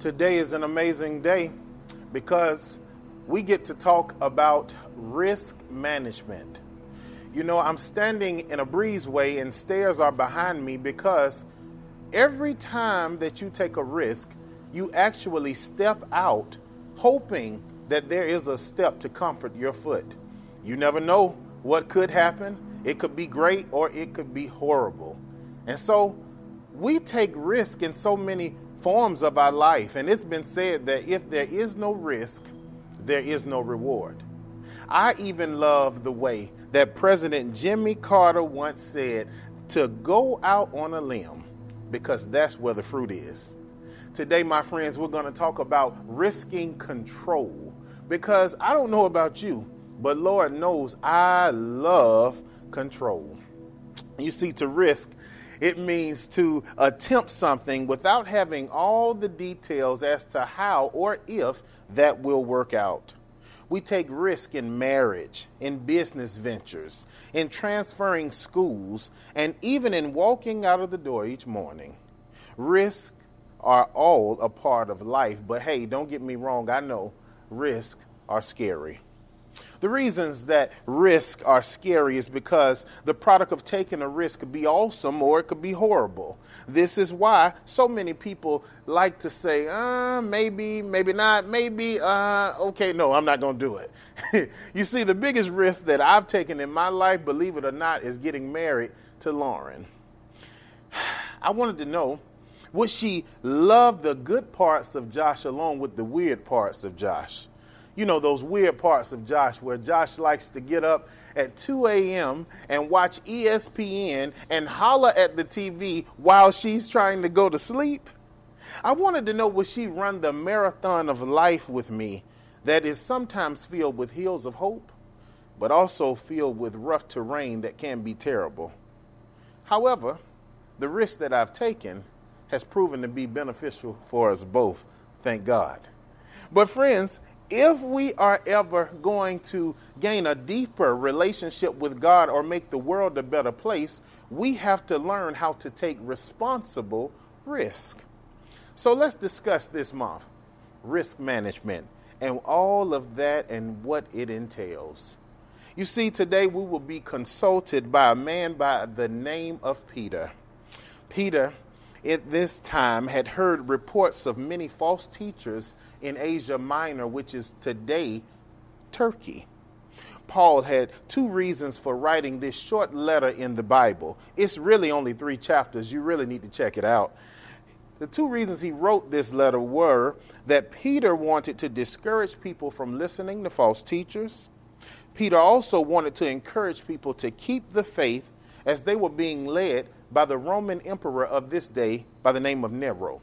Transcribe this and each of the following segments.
Today is an amazing day because we get to talk about risk management. You know, I'm standing in a breezeway and stairs are behind me because every time that you take a risk, you actually step out hoping that there is a step to comfort your foot. You never know what could happen. It could be great or it could be horrible. And so we take risk in so many forms of our life. And it's been said that if there is no risk, there is no reward. I even love the way that President Jimmy Carter once said to go out on a limb because that's where the fruit is. Today, my friends, we're going to talk about risking control because I don't know about you, but Lord knows I love control. You see, to risk it means to attempt something without having all the details as to how or if that will work out. We take risk in marriage, in business ventures, in transferring schools, and even in walking out of the door each morning. Risks are all a part of life, but hey, don't get me wrong, I know risks are scary. The reasons that risk are scary is because the product of taking a risk could be awesome or it could be horrible. This is why so many people like to say, uh, maybe, maybe not, maybe, uh, okay, no, I'm not going to do it. you see, the biggest risk that I've taken in my life, believe it or not, is getting married to Lauren. I wanted to know would she love the good parts of Josh along with the weird parts of Josh? You know, those weird parts of Josh where Josh likes to get up at 2 a.m. and watch ESPN and holler at the TV while she's trying to go to sleep. I wanted to know would she run the marathon of life with me that is sometimes filled with hills of hope, but also filled with rough terrain that can be terrible. However, the risk that I've taken has proven to be beneficial for us both, thank God. But, friends, if we are ever going to gain a deeper relationship with God or make the world a better place, we have to learn how to take responsible risk. So let's discuss this month risk management and all of that and what it entails. You see, today we will be consulted by a man by the name of Peter. Peter at this time had heard reports of many false teachers in Asia Minor, which is today Turkey. Paul had two reasons for writing this short letter in the Bible. It's really only three chapters. You really need to check it out. The two reasons he wrote this letter were that Peter wanted to discourage people from listening to false teachers. Peter also wanted to encourage people to keep the faith as they were being led by the Roman emperor of this day by the name of Nero.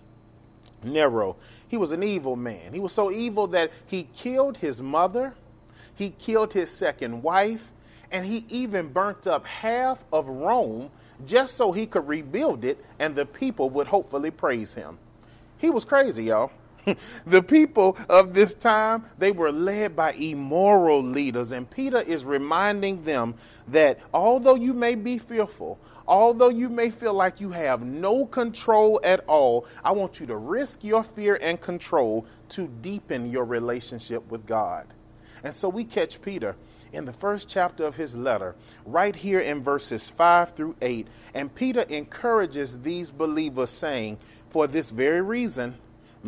Nero, he was an evil man. He was so evil that he killed his mother, he killed his second wife, and he even burnt up half of Rome just so he could rebuild it and the people would hopefully praise him. He was crazy, y'all. the people of this time, they were led by immoral leaders. And Peter is reminding them that although you may be fearful, although you may feel like you have no control at all, I want you to risk your fear and control to deepen your relationship with God. And so we catch Peter in the first chapter of his letter, right here in verses 5 through 8. And Peter encourages these believers, saying, For this very reason,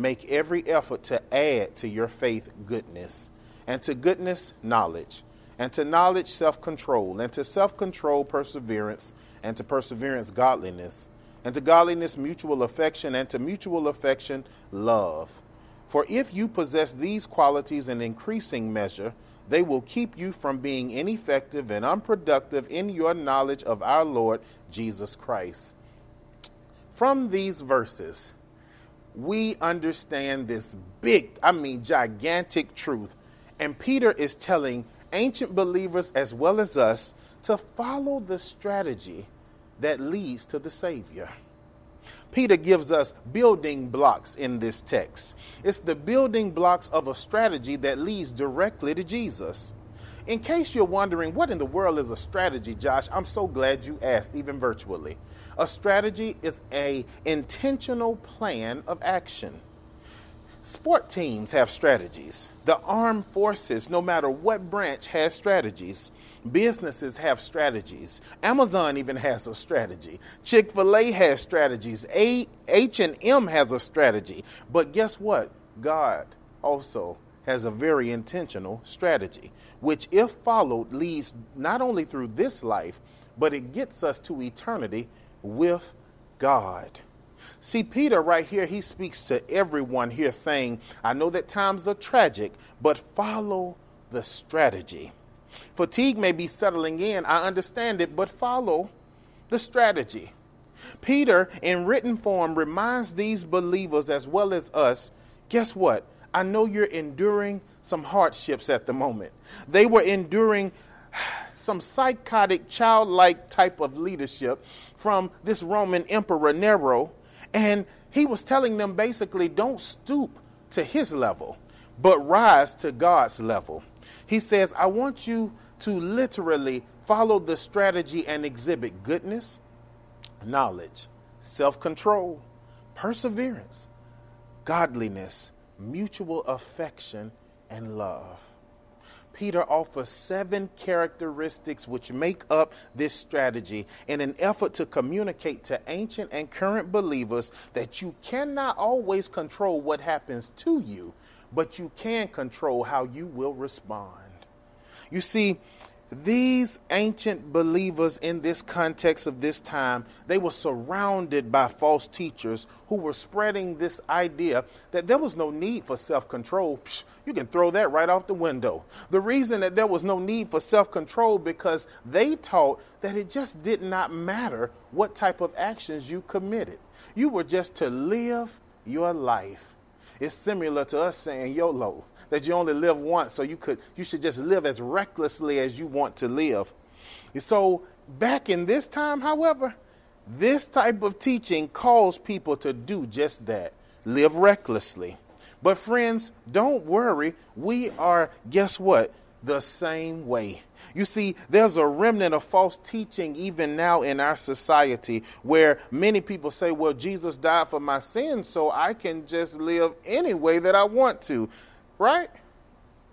make every effort to add to your faith goodness, and to goodness, knowledge, and to knowledge, self control, and to self control, perseverance, and to perseverance, godliness, and to godliness, mutual affection, and to mutual affection, love. For if you possess these qualities in increasing measure, they will keep you from being ineffective and unproductive in your knowledge of our Lord Jesus Christ. From these verses, we understand this big, I mean, gigantic truth. And Peter is telling ancient believers as well as us to follow the strategy that leads to the Savior. Peter gives us building blocks in this text. It's the building blocks of a strategy that leads directly to Jesus. In case you're wondering, what in the world is a strategy, Josh? I'm so glad you asked, even virtually. A strategy is a intentional plan of action. Sport teams have strategies. The armed forces, no matter what branch, has strategies. Businesses have strategies. Amazon even has a strategy. Chick-fil-A has strategies. H&M has a strategy. But guess what? God also has a very intentional strategy, which, if followed, leads not only through this life, but it gets us to eternity with God. See, Peter, right here, he speaks to everyone here saying, I know that times are tragic, but follow the strategy. Fatigue may be settling in, I understand it, but follow the strategy. Peter, in written form, reminds these believers as well as us guess what? I know you're enduring some hardships at the moment. They were enduring some psychotic, childlike type of leadership from this Roman Emperor Nero and he was telling them basically don't stoop to his level, but rise to God's level. He says, I want you to literally follow the strategy and exhibit goodness, knowledge, self control, perseverance, godliness, mutual affection, and love. Peter offers seven characteristics which make up this strategy in an effort to communicate to ancient and current believers that you cannot always control what happens to you, but you can control how you will respond. You see, these ancient believers in this context of this time, they were surrounded by false teachers who were spreading this idea that there was no need for self control. You can throw that right off the window. The reason that there was no need for self control because they taught that it just did not matter what type of actions you committed. You were just to live your life. It's similar to us saying YOLO that you only live once, so you could you should just live as recklessly as you want to live. So back in this time, however, this type of teaching calls people to do just that. Live recklessly. But friends, don't worry. We are guess what? the same way. You see, there's a remnant of false teaching even now in our society where many people say, well, Jesus died for my sins, so I can just live any way that I want to right?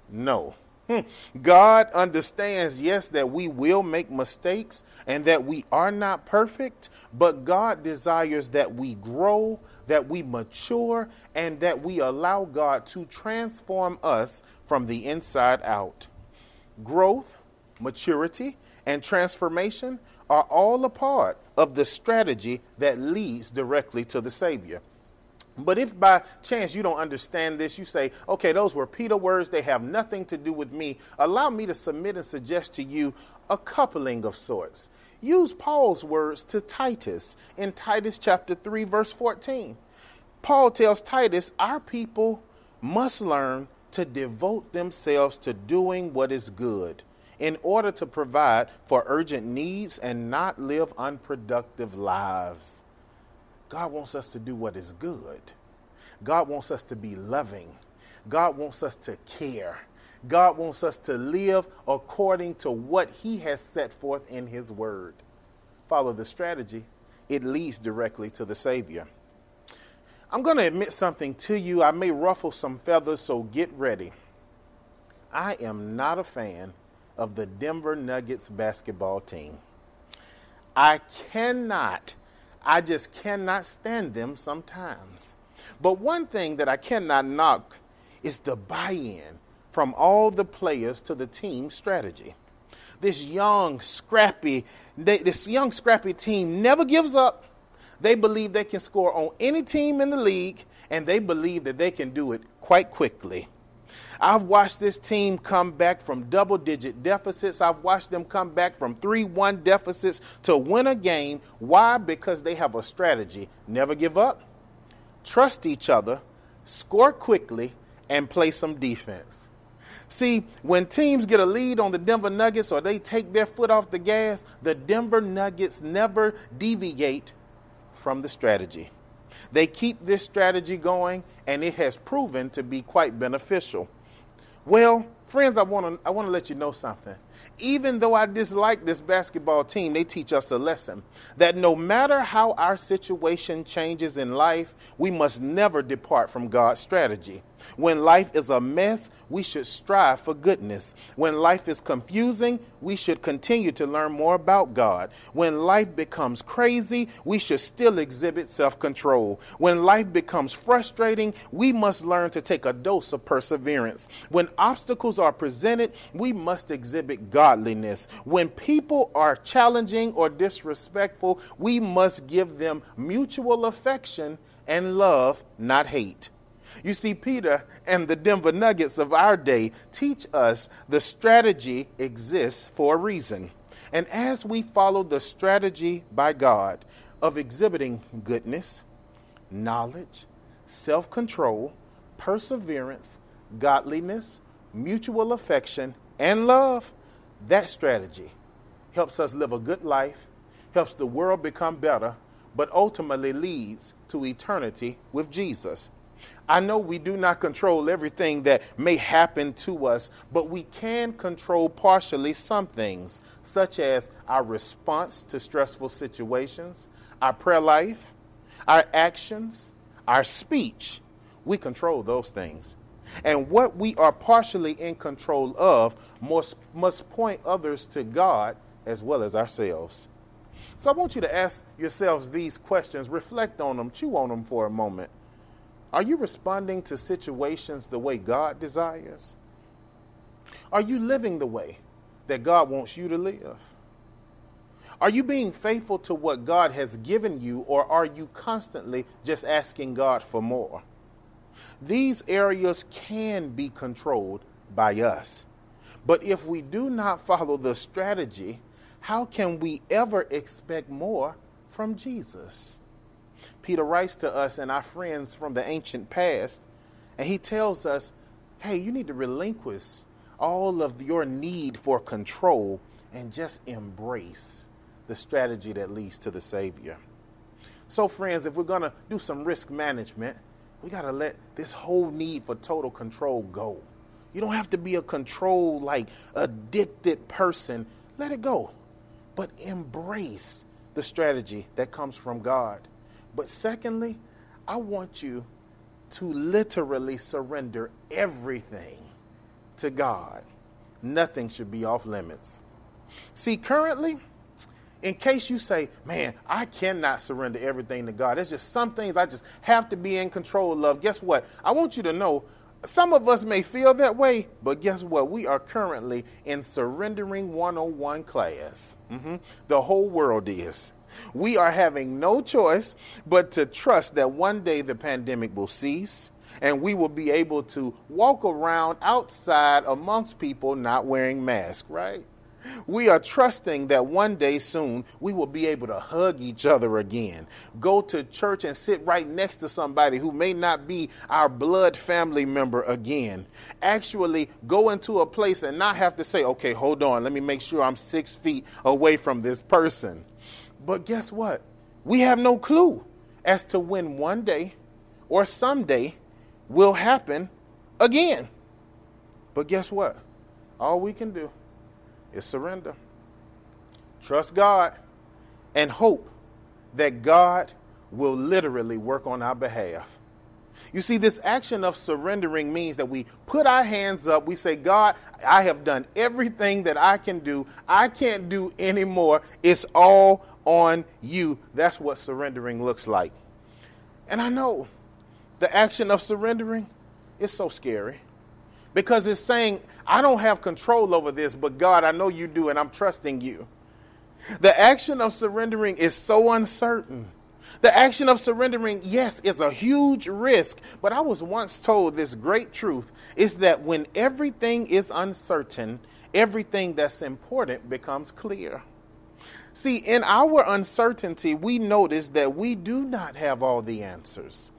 No. Hmm. God understands, yes, that we will make mistakes and that we are not perfect, but God desires that we grow, that we mature, and that we allow God to transform us from the inside out. Growth, maturity, and transformation are all a part of the strategy that leads directly to the Savior. But if by chance you don't understand this, you say, okay, those were Peter words, they have nothing to do with me. Allow me to submit and suggest to you a coupling of sorts. Use Paul's words to Titus in Titus chapter 3, verse 14. Paul tells Titus, Our people must learn to devote themselves to doing what is good in order to provide for urgent needs and not live unproductive lives. God wants us to do what is good. God wants us to be loving. God wants us to care. God wants us to live according to what He has set forth in His Word. Follow the strategy, it leads directly to the Savior. I'm going to admit something to you. I may ruffle some feathers, so get ready. I am not a fan of the Denver Nuggets basketball team. I cannot I just cannot stand them sometimes. But one thing that I cannot knock is the buy in from all the players to the team strategy. This young, scrappy, they, this young, scrappy team never gives up. They believe they can score on any team in the league, and they believe that they can do it quite quickly. I've watched this team come back from double digit deficits. I've watched them come back from 3 1 deficits to win a game. Why? Because they have a strategy never give up, trust each other, score quickly, and play some defense. See, when teams get a lead on the Denver Nuggets or they take their foot off the gas, the Denver Nuggets never deviate from the strategy. They keep this strategy going, and it has proven to be quite beneficial. Well, friends, I want to I want to let you know something. Even though I dislike this basketball team, they teach us a lesson that no matter how our situation changes in life, we must never depart from God's strategy. When life is a mess, we should strive for goodness. When life is confusing, we should continue to learn more about God. When life becomes crazy, we should still exhibit self control. When life becomes frustrating, we must learn to take a dose of perseverance. When obstacles are presented, we must exhibit godliness. When people are challenging or disrespectful, we must give them mutual affection and love, not hate. You see, Peter and the Denver Nuggets of our day teach us the strategy exists for a reason. And as we follow the strategy by God of exhibiting goodness, knowledge, self control, perseverance, godliness, mutual affection, and love, that strategy helps us live a good life, helps the world become better, but ultimately leads to eternity with Jesus. I know we do not control everything that may happen to us, but we can control partially some things, such as our response to stressful situations, our prayer life, our actions, our speech. We control those things. And what we are partially in control of must, must point others to God as well as ourselves. So I want you to ask yourselves these questions, reflect on them, chew on them for a moment. Are you responding to situations the way God desires? Are you living the way that God wants you to live? Are you being faithful to what God has given you, or are you constantly just asking God for more? These areas can be controlled by us. But if we do not follow the strategy, how can we ever expect more from Jesus? Peter writes to us and our friends from the ancient past, and he tells us, hey, you need to relinquish all of your need for control and just embrace the strategy that leads to the Savior. So, friends, if we're going to do some risk management, we got to let this whole need for total control go. You don't have to be a control like addicted person. Let it go. But embrace the strategy that comes from God. But secondly, I want you to literally surrender everything to God. Nothing should be off limits. See, currently, in case you say, man, I cannot surrender everything to God, there's just some things I just have to be in control of. Guess what? I want you to know some of us may feel that way, but guess what? We are currently in Surrendering 101 class. Mm-hmm. The whole world is. We are having no choice but to trust that one day the pandemic will cease and we will be able to walk around outside amongst people not wearing masks, right? We are trusting that one day soon we will be able to hug each other again, go to church and sit right next to somebody who may not be our blood family member again. Actually, go into a place and not have to say, okay, hold on, let me make sure I'm six feet away from this person. But guess what? We have no clue as to when one day or someday will happen again. But guess what? All we can do is surrender, trust God, and hope that God will literally work on our behalf. You see, this action of surrendering means that we put our hands up. We say, God, I have done everything that I can do. I can't do anymore. It's all on you. That's what surrendering looks like. And I know the action of surrendering is so scary because it's saying, I don't have control over this, but God, I know you do, and I'm trusting you. The action of surrendering is so uncertain. The action of surrendering, yes, is a huge risk, but I was once told this great truth is that when everything is uncertain, everything that's important becomes clear. See, in our uncertainty, we notice that we do not have all the answers.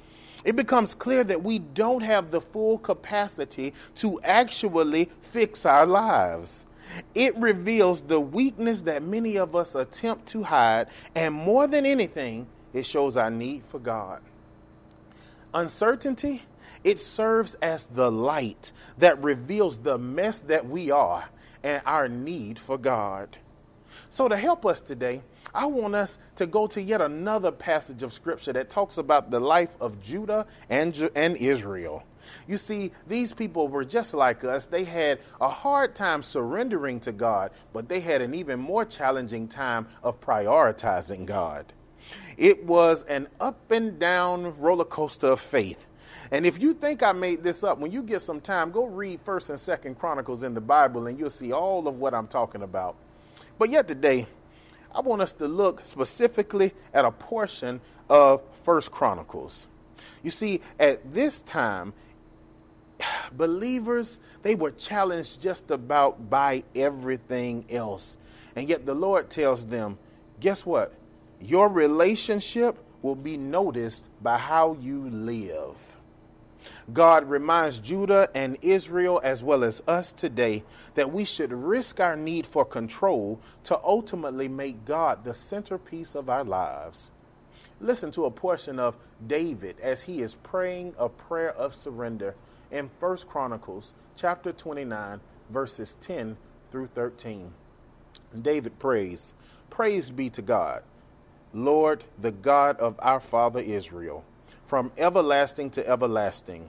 It becomes clear that we don't have the full capacity to actually fix our lives. It reveals the weakness that many of us attempt to hide, and more than anything, it shows our need for God. Uncertainty, it serves as the light that reveals the mess that we are and our need for God. So, to help us today, I want us to go to yet another passage of Scripture that talks about the life of Judah and, and Israel. You see, these people were just like us. They had a hard time surrendering to God, but they had an even more challenging time of prioritizing God. It was an up and down roller coaster of faith. And if you think I made this up, when you get some time, go read 1st and 2nd Chronicles in the Bible and you'll see all of what I'm talking about. But yet today, I want us to look specifically at a portion of First Chronicles. You see, at this time, believers, they were challenged just about by everything else. And yet the Lord tells them, guess what? Your relationship will be noticed by how you live. God reminds Judah and Israel, as well as us today, that we should risk our need for control to ultimately make God the centerpiece of our lives. Listen to a portion of David as he is praying a prayer of surrender in 1 Chronicles chapter 29 verses 10 through 13. David prays, Praise be to God, Lord, the God of our father Israel, from everlasting to everlasting.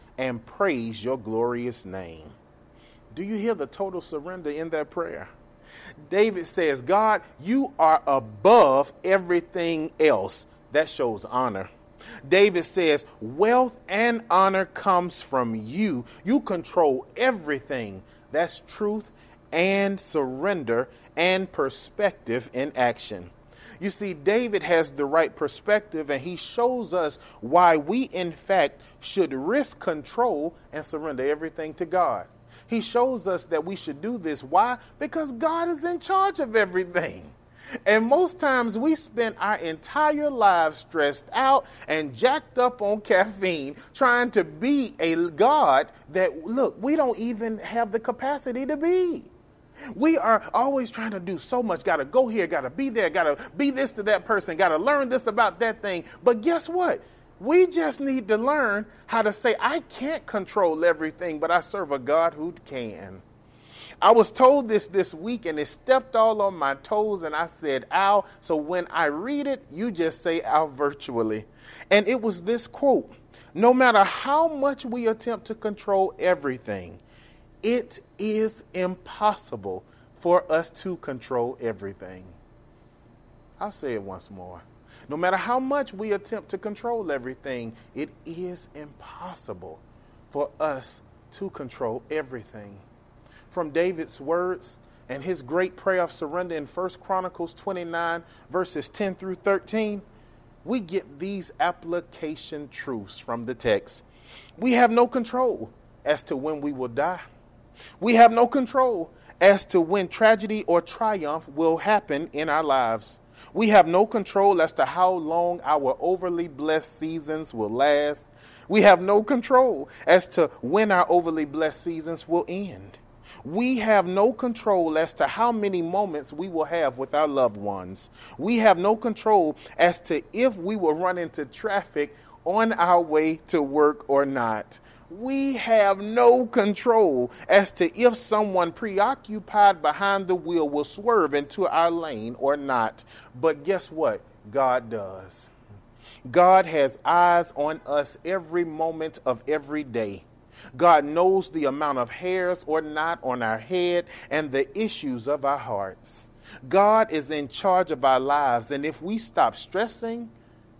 and praise your glorious name. Do you hear the total surrender in that prayer? David says, God, you are above everything else. That shows honor. David says, Wealth and honor comes from you. You control everything. That's truth and surrender and perspective in action. You see, David has the right perspective, and he shows us why we, in fact, should risk control and surrender everything to God. He shows us that we should do this. Why? Because God is in charge of everything. And most times we spend our entire lives stressed out and jacked up on caffeine trying to be a God that, look, we don't even have the capacity to be. We are always trying to do so much. Got to go here, got to be there, got to be this to that person, got to learn this about that thing. But guess what? We just need to learn how to say, I can't control everything, but I serve a God who can. I was told this this week and it stepped all on my toes, and I said, ow. So when I read it, you just say ow virtually. And it was this quote No matter how much we attempt to control everything, it is impossible for us to control everything. I'll say it once more. No matter how much we attempt to control everything, it is impossible for us to control everything. From David's words and his great prayer of surrender in 1 Chronicles 29, verses 10 through 13, we get these application truths from the text. We have no control as to when we will die. We have no control as to when tragedy or triumph will happen in our lives. We have no control as to how long our overly blessed seasons will last. We have no control as to when our overly blessed seasons will end. We have no control as to how many moments we will have with our loved ones. We have no control as to if we will run into traffic on our way to work or not we have no control as to if someone preoccupied behind the wheel will swerve into our lane or not. But guess what? God does. God has eyes on us every moment of every day. God knows the amount of hairs or not on our head and the issues of our hearts. God is in charge of our lives, and if we stop stressing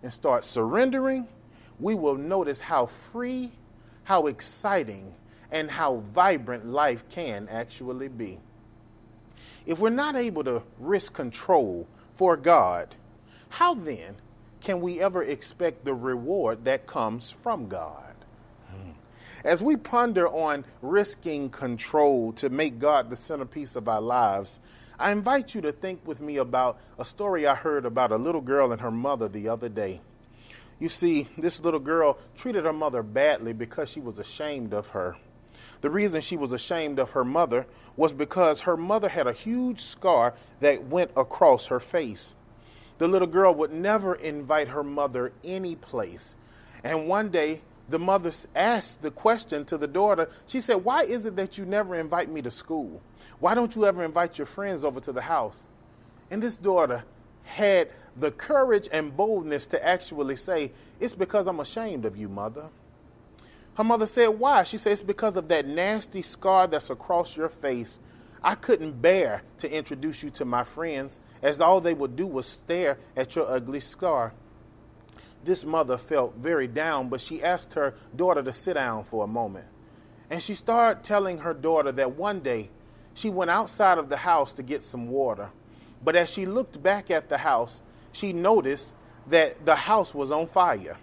and start surrendering, we will notice how free how exciting and how vibrant life can actually be. If we're not able to risk control for God, how then can we ever expect the reward that comes from God? Hmm. As we ponder on risking control to make God the centerpiece of our lives, I invite you to think with me about a story I heard about a little girl and her mother the other day. You see, this little girl treated her mother badly because she was ashamed of her. The reason she was ashamed of her mother was because her mother had a huge scar that went across her face. The little girl would never invite her mother any place. And one day, the mother asked the question to the daughter. She said, Why is it that you never invite me to school? Why don't you ever invite your friends over to the house? And this daughter had the courage and boldness to actually say, It's because I'm ashamed of you, mother. Her mother said, Why? She said, It's because of that nasty scar that's across your face. I couldn't bear to introduce you to my friends, as all they would do was stare at your ugly scar this mother felt very down, but she asked her daughter to sit down for a moment. And she started telling her daughter that one day she went outside of the house to get some water. But as she looked back at the house, she noticed that the house was on fire.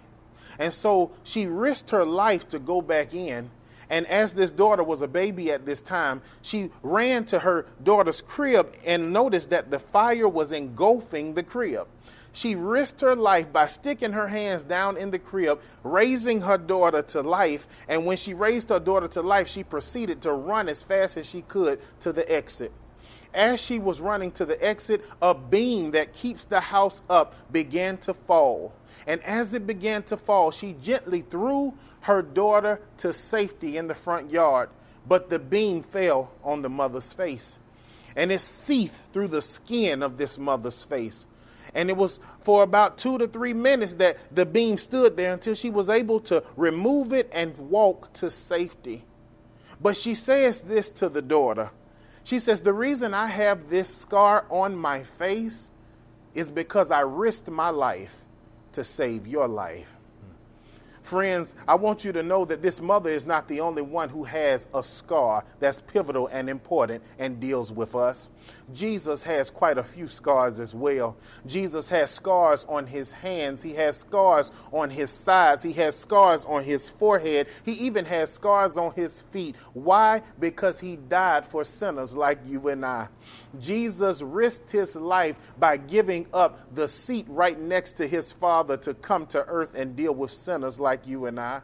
And so she risked her life to go back in. And as this daughter was a baby at this time, she ran to her daughter's crib and noticed that the fire was engulfing the crib. She risked her life by sticking her hands down in the crib, raising her daughter to life. And when she raised her daughter to life, she proceeded to run as fast as she could to the exit. As she was running to the exit, a beam that keeps the house up began to fall. And as it began to fall, she gently threw her daughter to safety in the front yard. But the beam fell on the mother's face. And it seethed through the skin of this mother's face. And it was for about two to three minutes that the beam stood there until she was able to remove it and walk to safety. But she says this to the daughter. She says, The reason I have this scar on my face is because I risked my life to save your life. Friends, I want you to know that this mother is not the only one who has a scar that's pivotal and important and deals with us. Jesus has quite a few scars as well. Jesus has scars on his hands, he has scars on his sides, he has scars on his forehead, he even has scars on his feet. Why? Because he died for sinners like you and I. Jesus risked his life by giving up the seat right next to his Father to come to earth and deal with sinners like you and I.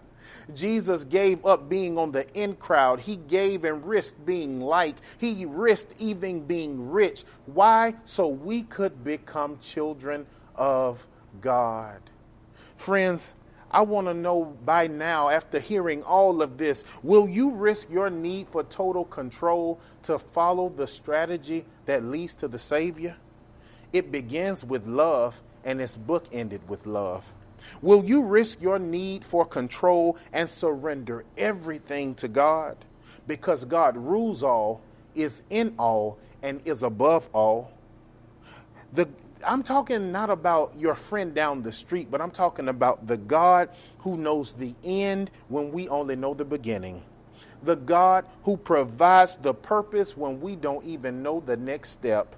Jesus gave up being on the in crowd. He gave and risked being like. He risked even being rich. Why? So we could become children of God. Friends, I want to know by now, after hearing all of this, will you risk your need for total control to follow the strategy that leads to the Savior? It begins with love and it's bookended with love. Will you risk your need for control and surrender everything to God? Because God rules all, is in all, and is above all. The, I'm talking not about your friend down the street, but I'm talking about the God who knows the end when we only know the beginning. The God who provides the purpose when we don't even know the next step.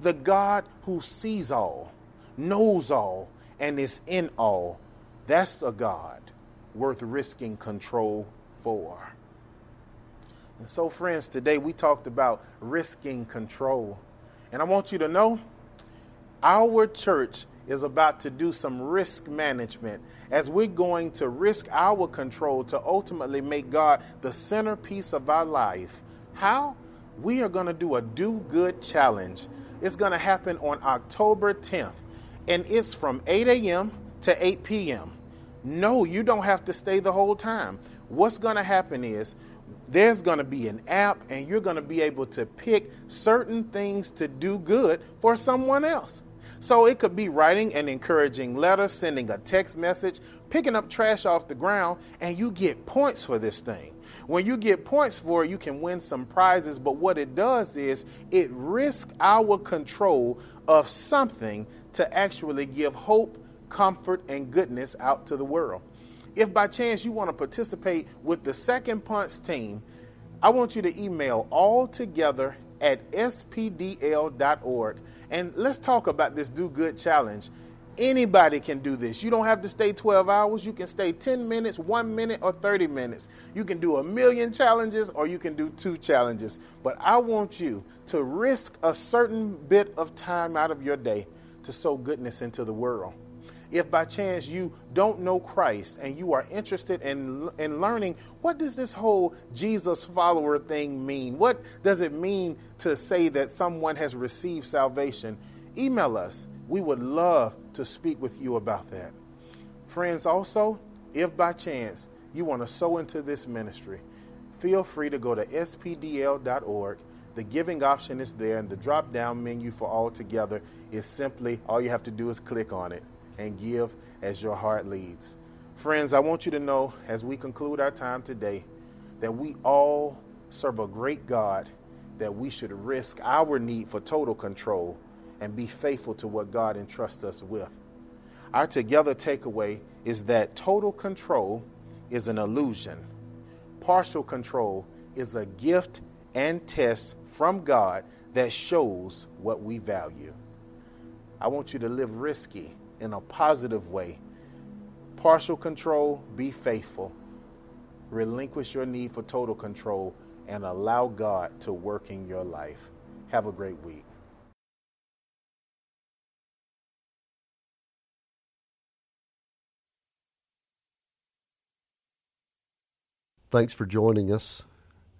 The God who sees all, knows all, and is in all. That's a God worth risking control for. And so, friends, today we talked about risking control. And I want you to know our church is about to do some risk management as we're going to risk our control to ultimately make God the centerpiece of our life. How? We are going to do a do good challenge. It's going to happen on October 10th and it's from 8 a.m. to 8 p.m. No, you don't have to stay the whole time. What's going to happen is there's going to be an app, and you're going to be able to pick certain things to do good for someone else. So it could be writing an encouraging letter, sending a text message, picking up trash off the ground, and you get points for this thing. When you get points for it, you can win some prizes, but what it does is it risks our control of something to actually give hope, comfort, and goodness out to the world. If by chance you want to participate with the Second Ponce team, I want you to email all together at spdl.org and let's talk about this Do Good Challenge. Anybody can do this. You don't have to stay 12 hours. You can stay 10 minutes, 1 minute, or 30 minutes. You can do a million challenges or you can do two challenges. But I want you to risk a certain bit of time out of your day to sow goodness into the world. If by chance you don't know Christ and you are interested in, in learning what does this whole Jesus follower thing mean? What does it mean to say that someone has received salvation? Email us. We would love to speak with you about that. Friends, also, if by chance you want to sow into this ministry, feel free to go to spdl.org. The giving option is there, and the drop down menu for all together is simply all you have to do is click on it and give as your heart leads. Friends, I want you to know as we conclude our time today that we all serve a great God, that we should risk our need for total control and be faithful to what God entrusts us with. Our together takeaway is that total control is an illusion, partial control is a gift and test from God that shows what we value. I want you to live risky in a positive way. Partial control, be faithful. Relinquish your need for total control and allow God to work in your life. Have a great week. Thanks for joining us.